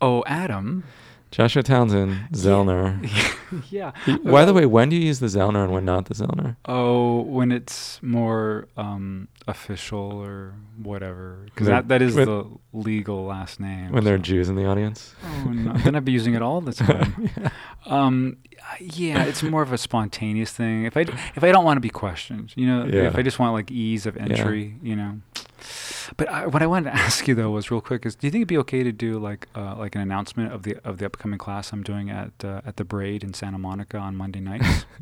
Oh, Adam. Joshua Townsend, Zellner. yeah. By the way, when do you use the Zellner and when not the Zellner? Oh, when it's more um, official or whatever, because that, that is when- the legal last name. When there are Jews in the audience? Oh, no. then I'd be using it all the time. um, yeah, it's more of a spontaneous thing. If I if I don't want to be questioned, you know, Yeah. if I just want like ease of entry, you know. But I, what I wanted to ask you though was real quick is, do you think it'd be okay to do like uh, like an announcement of the of the upcoming class I'm doing at uh, at the Braid in Santa Monica on Monday nights?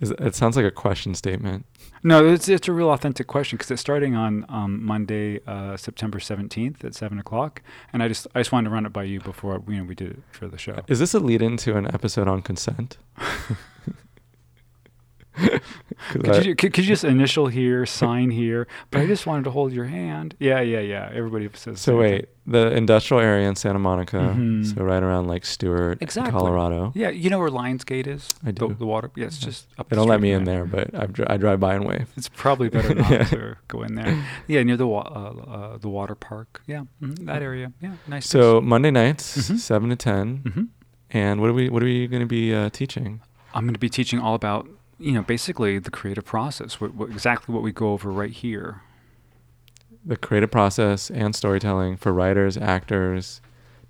Is- It sounds like a question statement. no, it's it's a real authentic question because it's starting on um, Monday, uh, September seventeenth at seven o'clock, and I just I just wanted to run it by you before you know we did it for the show. Is this a lead into an episode on consent? 'Cause I- Could you, could, could you just initial here, sign here? But I just wanted to hold your hand. Yeah, yeah, yeah. Everybody says. so wait, the industrial area in Santa Monica, Mhm. so right around Lake Stewart, Exactly. Colorado. Yeah, you know where Lionsgate is? I The, do. the water. Yeah, it's Yeah. just up. They the don't let me in there, but I, dri- I drive by and wave. It's probably better not Yeah. to go in there. Yeah, near the wa- uh, uh, the water park. Yeah, mhm, that area. Yeah, nice. So Monday nights, Mhm. seven to 10 hmm and what are we what are we going to be uh, teaching? I'm going to be teaching all about you know basically the creative process. What, what, exactly what we go over right here. The creative process and storytelling for writers, actors,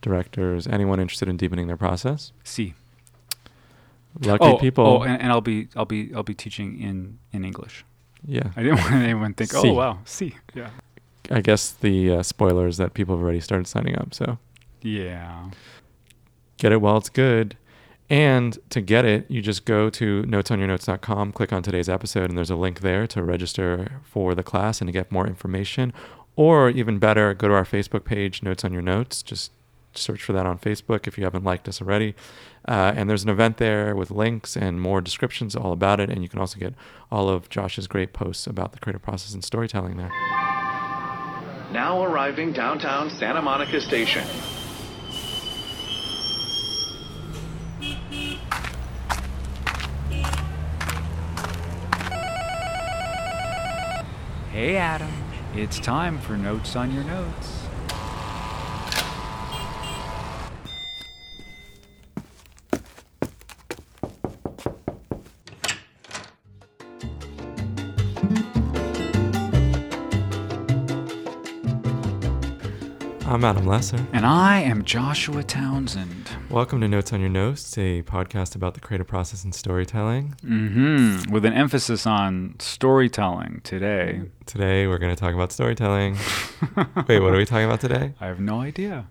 directors, anyone interested in deepening their process. See. Lucky oh, people. Oh, and, and I'll be I'll be I'll be teaching in in English. yeah, I didn't want anyone to think, oh wow, see, yeah, I guess the uh, spoilers that people have already started signing up. So yeah. get it while it's good. And to get it, you just go to notesonyournotes.com, click on today's episode, and there's a link there to register for the class and to get more information. Or even better, go to our Facebook page, Notes on Your Notes. Just search for that on Facebook if you haven't liked us already. Uh, and there's an event there with links and more descriptions all about it. And you can also get all of Josh's great posts about the creative process and storytelling there. Now arriving downtown Santa Monica Station. Hey Adam, it's time for notes on your notes. I'm Adam Lesser. And I am Joshua Townsend. Welcome to Notes on Your Notes, a podcast about the creative process and storytelling. Mm-hmm. With an emphasis on storytelling today. Today we're going to talk about storytelling. Wait, what are we talking about today? I have no idea.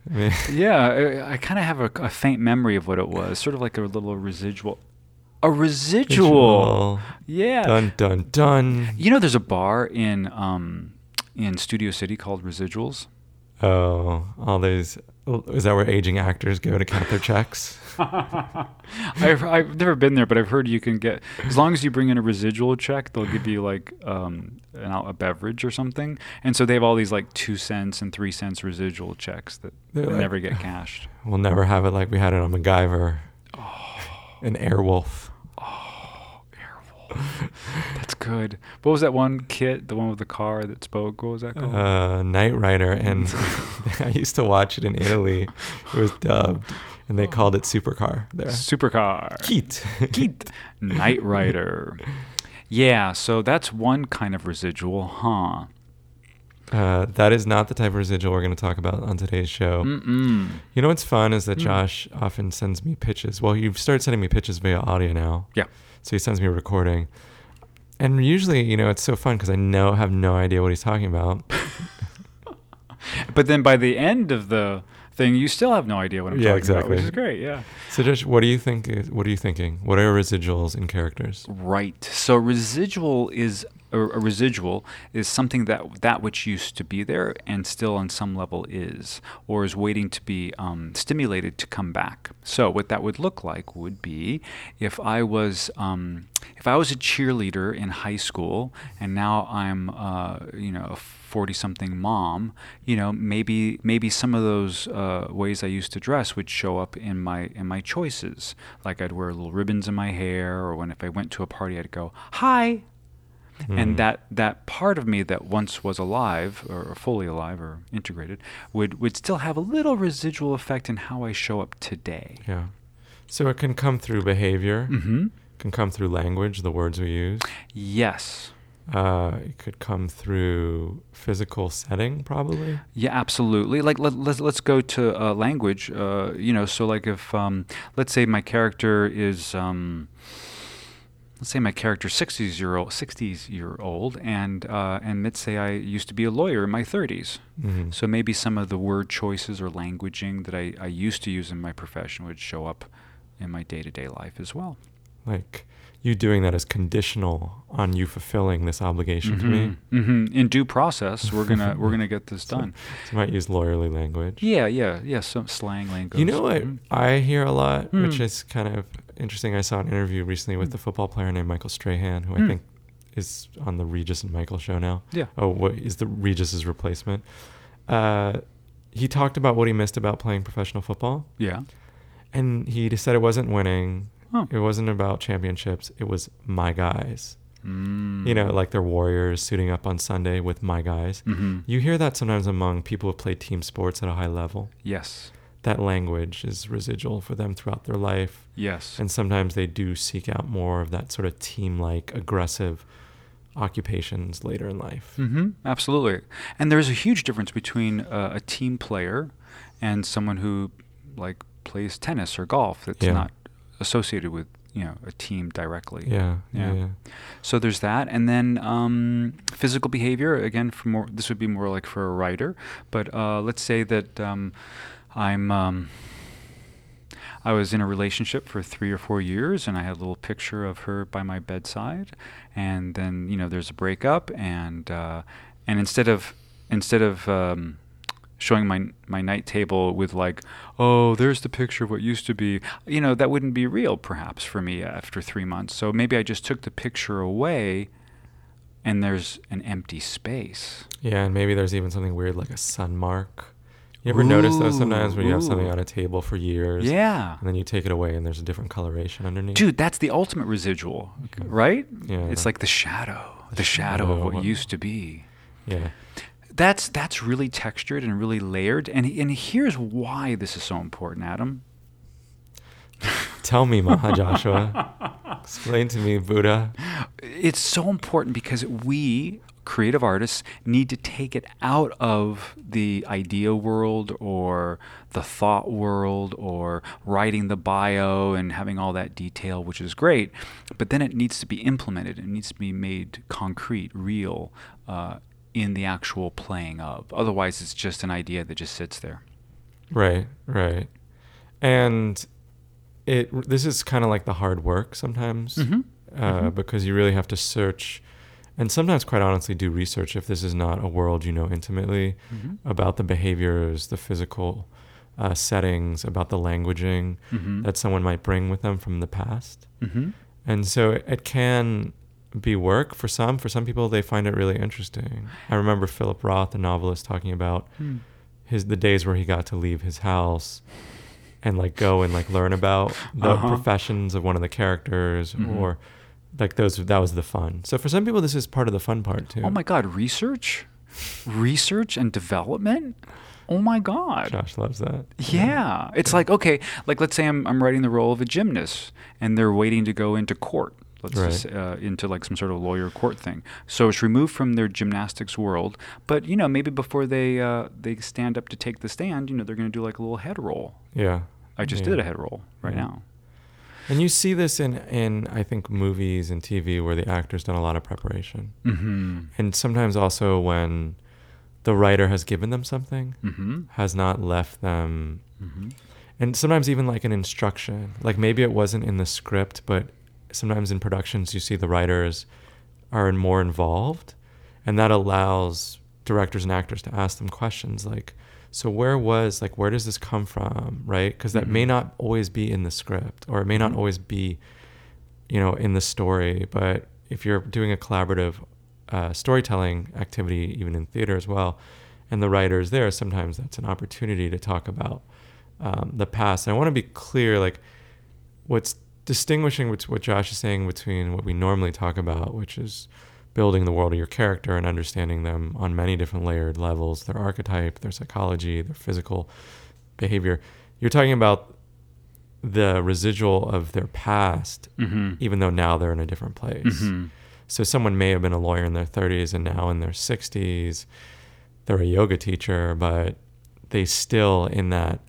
Yeah, I, I kind of have a, a faint memory of what it was, sort of like a little residual. A residual. Yeah. Dun dun dun. You know, there's a bar in um, in Studio City called Residuals. Oh, all these. Is that where aging actors go to count their checks? I've, I've never been there, but I've heard you can get as long as you bring in a residual check, they'll give you like um, an, a beverage or something. And so they have all these like two cents and three cents residual checks that They're like- never get cashed. We'll never have it like we had it on MacGyver. Oh. An Airwolf. That's good. What was that one kit? The one with the car that spoke. What was that called? Uh, Knight Rider, and I used to watch it in Italy. It was dubbed, and they called it Supercar there. Supercar. Keat. Keat. Knight Rider. Yeah, so that's one kind of residual, huh? Uh, that is not the type of residual we're going to talk about on today's show. Mm-mm. You know what's fun is that Mm. Josh often sends me pitches. Well, you've started sending me pitches via audio now. Yeah. So he sends me a recording. And usually, you know, it's so fun because I know have no idea what he's talking about. But then by the end of the thing, you still have no idea what I'm Yeah, talking about, which exactly. is great. Yeah. So, Josh, what do you think? Is, what are you thinking? What are residuals in characters? Right. So residual is a, a residual is something that that which used to be there and still on some level is, or is waiting to be um, stimulated to come back. So what that would look like would be if I was um, if I was a cheerleader in high school and now I'm uh, you know a forty something mom, you know maybe maybe some of those uh, ways I used to dress would show up in my in my choices. Like I'd wear little ribbons in my hair, or when if I went to a party, I'd go hi. Mm. and that that part of me that once was alive or fully alive or integrated would would still have a little residual effect in how I show up today. Yeah. So it can come through behavior, Mm-hmm. can come through language, the words we use. Yes. Uh, it could come through physical setting, probably. Yeah, absolutely. Like let, let's let's go to uh, language. Uh, you know, so like if um, let's say my character is um, let's say my character sixties year old sixties year old, and uh, and let's say I used to be a lawyer in my 30s. Mhm. So maybe some of the word choices or languaging that I, I used to use in my profession would show up in my day to day life as well. like you doing that as conditional on you fulfilling this obligation to me. hmm In due process, we're gonna we're gonna get this done. So you might use lawyerly language. Yeah, yeah, yeah. Some slang language. You know what Mhm. I hear a lot, which Hmm. is kind of interesting. I saw an interview recently with Hmm. a football player named Michael Strahan, who I Hmm. think is on the Regis and Michael show now. Yeah. Oh, what is the Regis's replacement? Uh, he talked about what he missed about playing professional football, Yeah. and he said it wasn't winning. Huh. It wasn't about championships. It was my guys. Mm. You know, like they're warriors suiting up on Sunday with my guys. hmm You hear that sometimes among people who play team sports at a high level. Yes. That language is residual for them throughout their life. Yes. And sometimes they do seek out more of that sort of team like aggressive occupations later in life. hmm Absolutely. And there's a huge difference between uh, a team player and someone who like plays tennis or golf that's Yeah. not associated with you know a team directly. Yeah, yeah, Yeah. So there's that, and then um, physical behavior. Again, for more, this would be more like for a writer. But uh, let's say that um, I'm. Um, I was in a relationship for three or four years, and I had a little picture of her by my bedside. And then you know, there's a breakup, and uh, and instead of instead of um, showing my my night table with like, oh, there's the picture of what used to be, you know, that wouldn't be real perhaps for me after three months. So maybe I just took the picture away, and there's an empty space. Yeah, and maybe there's even something weird like a sun mark. You ever notice those sometimes when you have something on a table for years? Yeah. And then you take it away and there's a different coloration underneath. Dude, that's the ultimate residual, right? Yeah. It's like the shadow, the, The shadow, of shadow. what used to be. Yeah. That's that's really textured and really layered. And and here's why this is so important, Adam. Tell me, Maha Joshua. Explain to me, Buddha. It's so important because we creative artists need to take it out of the idea world or the thought world or writing the bio and having all that detail, which is great. But then it needs to be implemented. It needs to be made concrete, real, uh, in the actual playing of. Otherwise, it's just an idea that just sits there. Right, right. And it this is kind of like the hard work sometimes Mhm. uh, Mhm. because you really have to search and sometimes quite honestly do research if this is not a world you know intimately Mhm. about the behaviors, the physical uh, settings, about the languaging Mhm. that someone might bring with them from the past. Mm-hmm. And so it, it can be work for some. For some people, they find it really interesting. I remember Philip Roth, the novelist, talking about Hmm. his the days where he got to leave his house and like go and like learn about the Uh-huh. professions of one of the characters Mhm. or like those that was the fun. So for some people, this is part of the fun part too. Oh my God, research? research and development? Oh my God. Josh loves that. Yeah. It's like, okay, like let's say I'm, I'm writing the role of a gymnast and they're waiting to go into court. Let's just, uh, into like some sort of lawyer court thing. So it's removed from their gymnastics world. But, you know, maybe before they uh, they stand up to take the stand, you know, they're going to do like a little head roll. Yeah. I just Yeah. did a head roll right Yeah. now. And you see this in in I think movies and TV where the actor's done a lot of preparation. Mm-hmm. and sometimes also when the writer has given them something Mm-hmm. has not left them Mm-hmm. and sometimes even like an instruction like maybe it wasn't in the script but sometimes in productions you see the writers are more involved and that allows directors and actors to ask them questions like so where was like where does this come from right because that may Mhm. not always be in the script or it may not Mhm. always be you know in the story but if you're doing a collaborative uh, storytelling activity even in theater as well and the writer is there sometimes that's an opportunity to talk about um, the past and i want to be clear like what's distinguishing what josh is saying between what we normally talk about which is building the world of your character and understanding them on many different layered levels their archetype, their psychology, their physical behavior. You're talking about the residual of their past, Mm-hmm. even though now they're in a different place. Mhm. So someone may have been a lawyer in their 30s and now in their 60s, they're a yoga teacher, but they still in that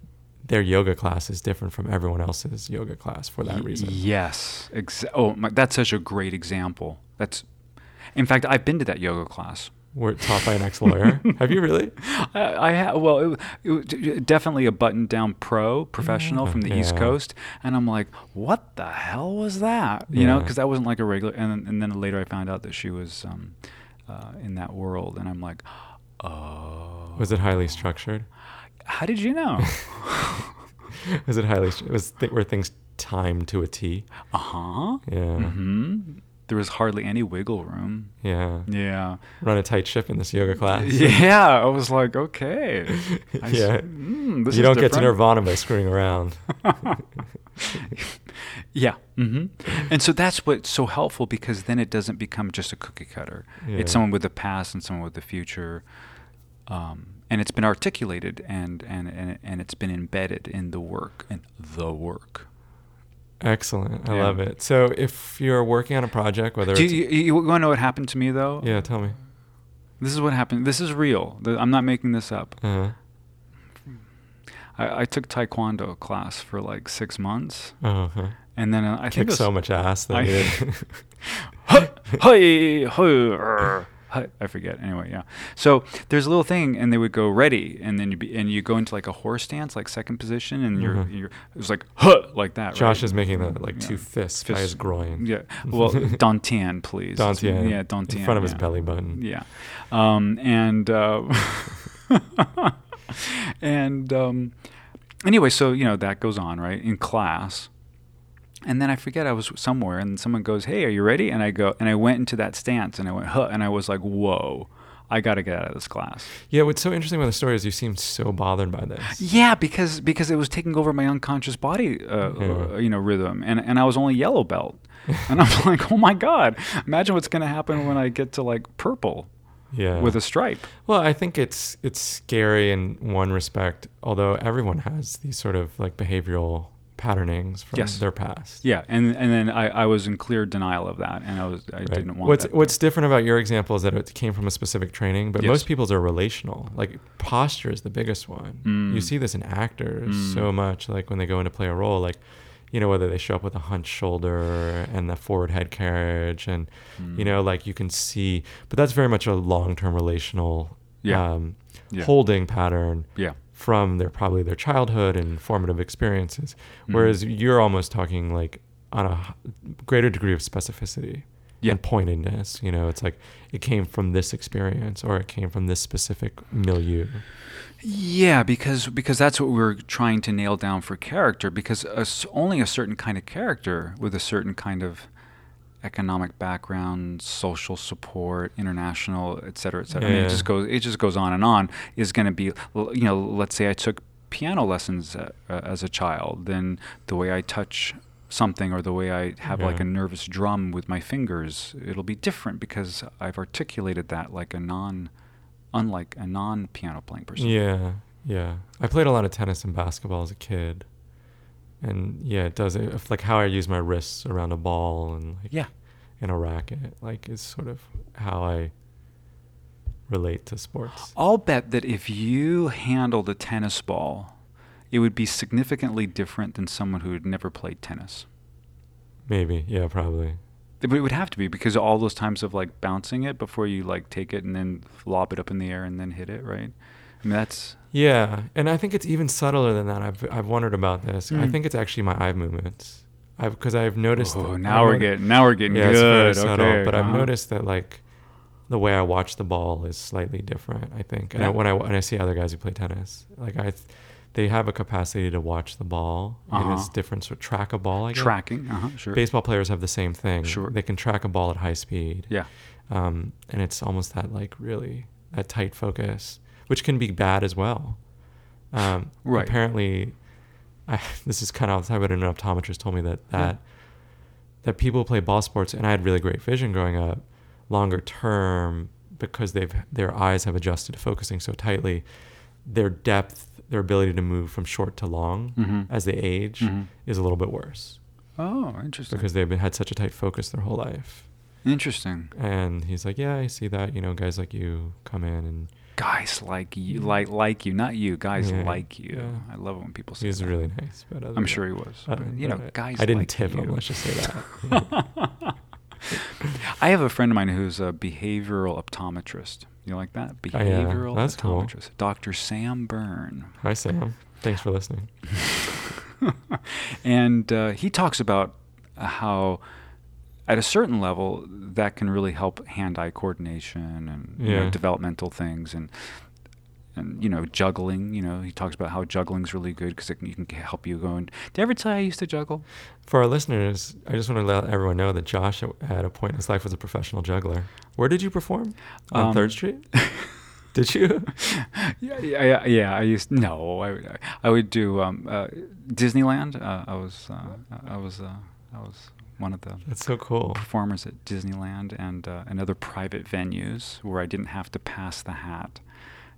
their yoga class is different from everyone else's yoga class for that reason. Yes. Ex- oh, my, that's such a great example. That's, in fact, I've been to that yoga class. We're taught by an ex-lawyer. have you really? I, I ha- well, it, it, was definitely a button-down pro professional Yeah. from the East Coast, and I'm like, what the hell was that? You know, because that wasn't like a regular. And and then later I found out that she was um, uh, in that world, and I'm like, oh. Was it highly structured? How did you know? Was it highly? Was th- were things timed to a T? uh huh. Yeah, hmm There was hardly any wiggle room. yeah. Yeah. Run a tight ship in this yoga class. Yeah, I was like, okay. I s- Yeah. mm, this you don't get to nirvana by screwing around. Yeah. hmm And so that's what's so helpful because then it doesn't become just a cookie cutter. Yeah. It's someone with the past and someone with the future. Um, and it's been articulated and, and, and, and it's been embedded in the work and the work. Excellent. I Yeah. love it. So if you're working on a project, whether Do it's you, you, want to know what happened to me though? yeah, tell me. This is what happened. This is real. I'm not making this up. Uh-huh. I, I took Taekwondo class for like six months. Uh-huh. And then uh, I think Kick it was, so much ass that I- you did. hey, hey, hey, I forget. Anyway, yeah. So there's a little thing, and they would go ready, and then you be, and you go into like a horse stance, like second position, and you're Mhm. you're it was like huh, like that. Josh right? is making the like two Yeah. fists, by Fists. his groin. Yeah. Well, dantian, please. Dantian. Yeah, dantian. In front of his yeah. belly button. Yeah. Um, and uh, and um, anyway, so you know that goes on right in class, and then I forget I was somewhere, and someone goes, "Hey, are you ready?" And I go, and I went into that stance, and I went, "Huh," and I was like, "Whoa." I got to get out of this class. Yeah, what's so interesting about the story is you seem so bothered by this. Yeah, because because it was taking over my unconscious body, uh, Yeah. uh, you know, rhythm, and and I was only yellow belt, and I'm like, oh my god, imagine what's gonna happen when I get to like purple Yeah. with a stripe. Well, I think it's it's scary in one respect, although everyone has these sort of like behavioral patternings from Yes. their past. Yeah, and and then I, I was in clear denial of that, and I was I Right. didn't want what's that. what's different about your example is that it came from a specific training, but Yes. most people's are relational. Like posture is the biggest one. Mm. You see this in actors Mm. so much, like when they go in to play a role, like you know whether they show up with a hunched shoulder and the forward head carriage, and you Mm. know like you can see, but that's very much a long-term relational Yeah. um, Yeah. holding pattern yeah, from their probably their childhood and formative experiences Mhm. whereas you're almost talking like on a greater degree of specificity Yeah. and pointedness you know it's like it came from this experience or it came from this specific milieu yeah, because because that's what we're trying to nail down for character. Because a only a certain kind of character with a certain kind of economic background, social support, international, et cetera, et cetera. I mean, it just goes it just goes on and on. Is going to be you know, let's say I took piano lessons uh, uh, as a child, then the way I touch something or the way I have like a nervous drum with my fingers, it'll be different because I've articulated that like a non, unlike a non-piano playing person. yeah yeah i played a lot of tennis and basketball as a kid and yeah it does it, like how i use my wrists around a ball and like Yeah. in a racket like is sort of how i relate to sports I'll bet that if you handled a tennis ball, it would be significantly different than someone who had never played tennis. maybe yeah probably But it would have to be because all those times of like bouncing it before you like take it and then lob it up in the air and then hit it, right? I mean that's Yeah, and I think it's even subtler than that. I've I've wondered about this. I Mm. think it's actually my eye movements. I've because I've noticed. oh, that- now I've we're getting now we're getting yeah, it's very good. subtle. okay, but I've uh-huh. noticed that like the way I watch the ball is slightly different. I think, and I, when I when I see other guys who play tennis, like I, they have a capacity to watch the ball, and it's Uh-huh. different. So track a ball. I guess. tracking. Uh-huh, sure. Baseball players have the same thing. Sure. They can track a ball at high speed. Yeah. Um, and it's almost that like really that tight focus, which can be bad as well. Um, Right. Apparently, I, this is kind of off but an optometrist told me that Yeah. that that people who play ball sports, and I had really great vision growing up, longer term, because they've their eyes have adjusted to focusing so tightly, their depth, their ability to move from short to long Mhm. as they age Mhm. is a little bit worse Oh, interesting. because they've been, had such a tight focus their whole life. interesting. And he's like, yeah, I see that. You know, guys like you come in and Guys like you, like like you, not you. Guys Yeah, like you. yeah. I love it when people say he's that. really nice. But I'm sure he was. but, you know, guys. I didn't like tip you. him. Let's just say that. I have a friend of mine who's a behavioral optometrist. You like that? Oh, yeah. Behavioral That's cool. optometrist. Dr. Sam Byrne. Hi, Sam. Thanks for listening. and uh, he talks about how, at a certain level, that can really help hand-eye coordination and you know, developmental things and and you know juggling. You know, he talks about how juggling's really good because you can help you go. And did I ever tell you I used to juggle? For our listeners, I just want to let everyone know that Josh at a point in his life was a professional juggler. Where did you perform? On Um, Third Street? did you? yeah, yeah, yeah, yeah. I used no. I, would- I would do um, uh, Disneyland. Uh, I was uh, I was uh, I was one of the That's so cool. performers at Disneyland and uh, and other private venues where I didn't have to pass the hat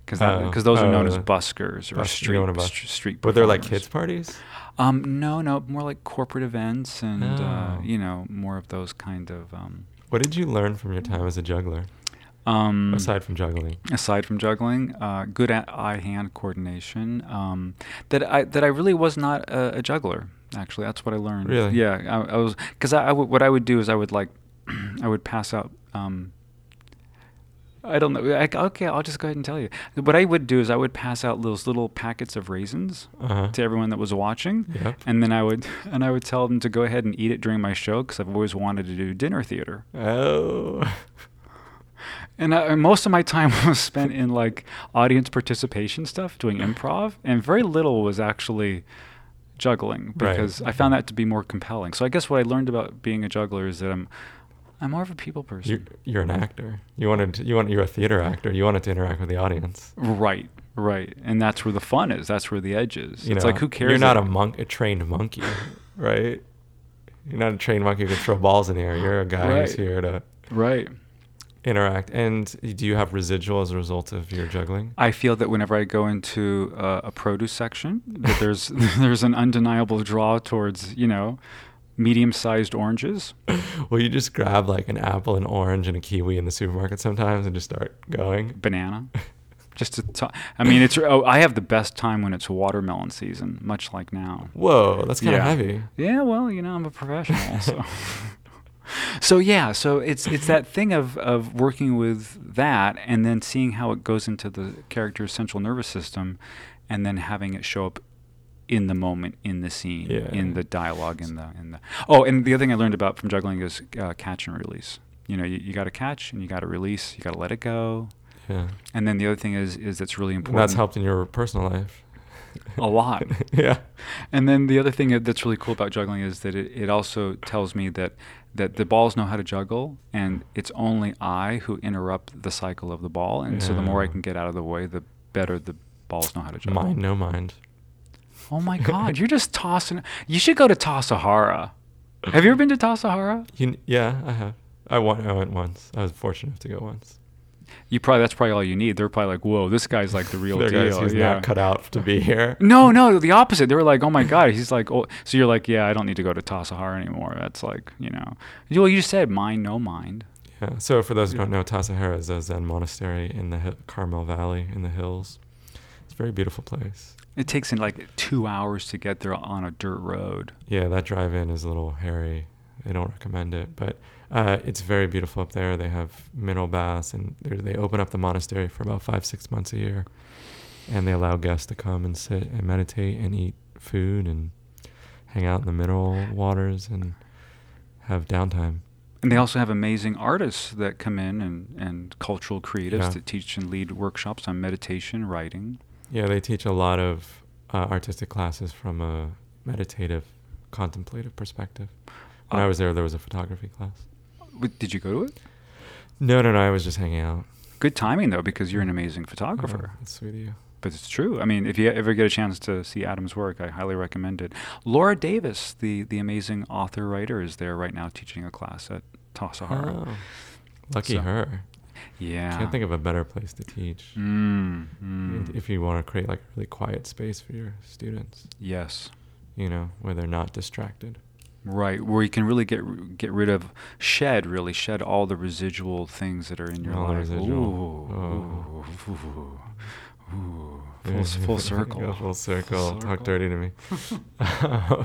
because Oh, those are known as oh, buskers or bus- street you know what a bus- st- street. Were there like kids parties? Um, no, no, more like corporate events and uh, Oh. you know more of those kind of. Um, What did you learn from your time as a juggler, um, aside from juggling? aside from juggling, uh, good at eye-hand coordination. Um, that I that I really was not a, a juggler. Actually, that's what I learned. Really? Yeah, I, I was because I, I would- what I would do is I would like I would pass out. Um, I don't know. I, okay, I'll just go ahead and tell you. What I would do is I would pass out those little packets of raisins Uh-huh. to everyone that was watching, Yep. and then I would and I would tell them to go ahead and eat it during my show because I've always wanted to do dinner theater. Oh. And, I, and most of my time was spent in like audience participation stuff, doing improv, and very little was actually juggling Right. because I found that to be more compelling. So I guess what I learned about being a juggler is that I'm I'm more of a people person. You're, you're an actor. You wanted to, you want you're a theater actor. You wanted to interact with the audience. right, right, and that's where the fun is. That's where the edge is. You it's know, like who cares? You're not a monk, a trained monkey, right? You're not a trained monkey who can throw balls in the air. You're a guy who's here to right. Interact. And do you have residual as a result of your juggling? I feel that whenever I go into uh, a produce section, that there's there's an undeniable draw towards you know medium-sized oranges. Well, you just grab like an apple, an orange, and a kiwi in the supermarket sometimes, and just start going. banana. Just to talk. I mean, it's. Oh, I have the best time when it's watermelon season, much like now. Whoa, that's kind of Yeah. heavy. Yeah, well, you know, I'm a professional, so. So yeah, so it's it's that thing of of working with that, and then seeing how it goes into the character's central nervous system, and then having it show up in the moment, in the scene, Yeah. in the dialogue, in the in the. Oh, and the other thing I learned about from juggling is uh, catch and release. You know, you, you got to catch and you got to release. You got to let it go. Yeah, And then the other thing is is that's really and important. that's helped in your personal life. a lot. yeah. And then the other thing that's really cool about juggling is that it, it also tells me that that the balls know how to juggle, and it's only I who interrupt the cycle of the ball. And so the more I can get out of the way, the better the balls know how to juggle. Mind, no mind. Oh my God, you're just tossing. You should go to Tassajara. Have you ever been to Tassajara? You, yeah, I have. I went, I went once. I was fortunate enough to go once. You probably that's probably all you need. They're probably like, whoa, this guy's like the real deal. guys who's yeah. not cut out to be here. No, no, the opposite. They were like, "Oh my god." He's like, "Oh," so you're like, "Yeah, I don't need to go to Tassajara anymore." That's like, you know, well, you just said mind, no mind. Yeah. So for those who don't know, Tassajara is a Zen monastery in the Hi- Carmel Valley in the hills. It's a very beautiful place. It takes in like two hours to get there on a dirt road. Yeah, that drive-in is a little hairy. I don't recommend it, but uh, it's very beautiful up there. They have mineral baths, and they're- open up the monastery for about five, six months a year, and they allow guests to come and sit and meditate and eat food and hang out in the mineral waters and have downtime. And they also have amazing artists that come in and, and cultural creatives Yeah. that teach and lead workshops on meditation, writing. Yeah, they teach a lot of uh, artistic classes from a meditative, contemplative perspective. When I Uh, was there, there was a photography class. Wait, Did you go to it? No, no, no. I was just hanging out. Good timing though, because you're an amazing photographer. Oh, that's sweet of you. But it's true. I mean, if you ever get a chance to see Adam's work, I highly recommend it. Laura Davis, the, the amazing author writer, is there right now teaching a class at Tassajara. Oh, Lucky So- her. Yeah. Can't think of a better place to teach. Mm, mm, If you want to create like a really quiet space for your students, yes. you know, where they're not distracted. Right, where you can really get get rid of shed, really shed all the residual things that are in your All life. Ooh, Oh. ooh, ooh, ooh. Full, Yeah. full circle. Full circle. Talk dirty to me.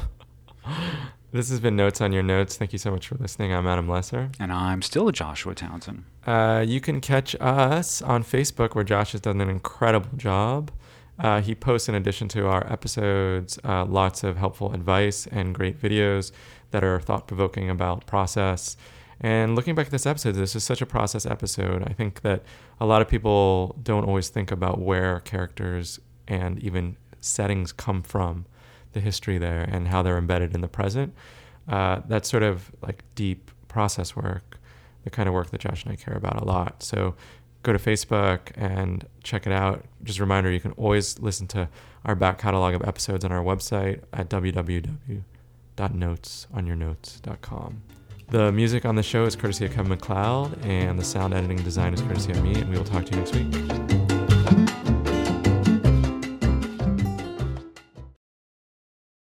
this has been Notes on Your Notes. Thank you so much for listening. I'm Adam Lesser. And I'm still Joshua Townsend. Uh, you can catch us on Facebook, where Josh has done an incredible job. Uh, he posts, in addition to our episodes, uh, lots of helpful advice and great videos that are thought provoking about process. And looking back at this episode, this is such a process episode. I think that a lot of people don't always think about where characters and even settings come from, the history there, and how they're embedded in the present. Uh, that's sort of like deep process work the kind of work that Josh and I care about a lot. So go to Facebook and check it out. Just a reminder, you can always listen to our back catalog of episodes on our website at www.notesonyournotes.com. The music on the show is courtesy of Kevin MacLeod, and the sound editing design is courtesy of me, and we will talk to you next week.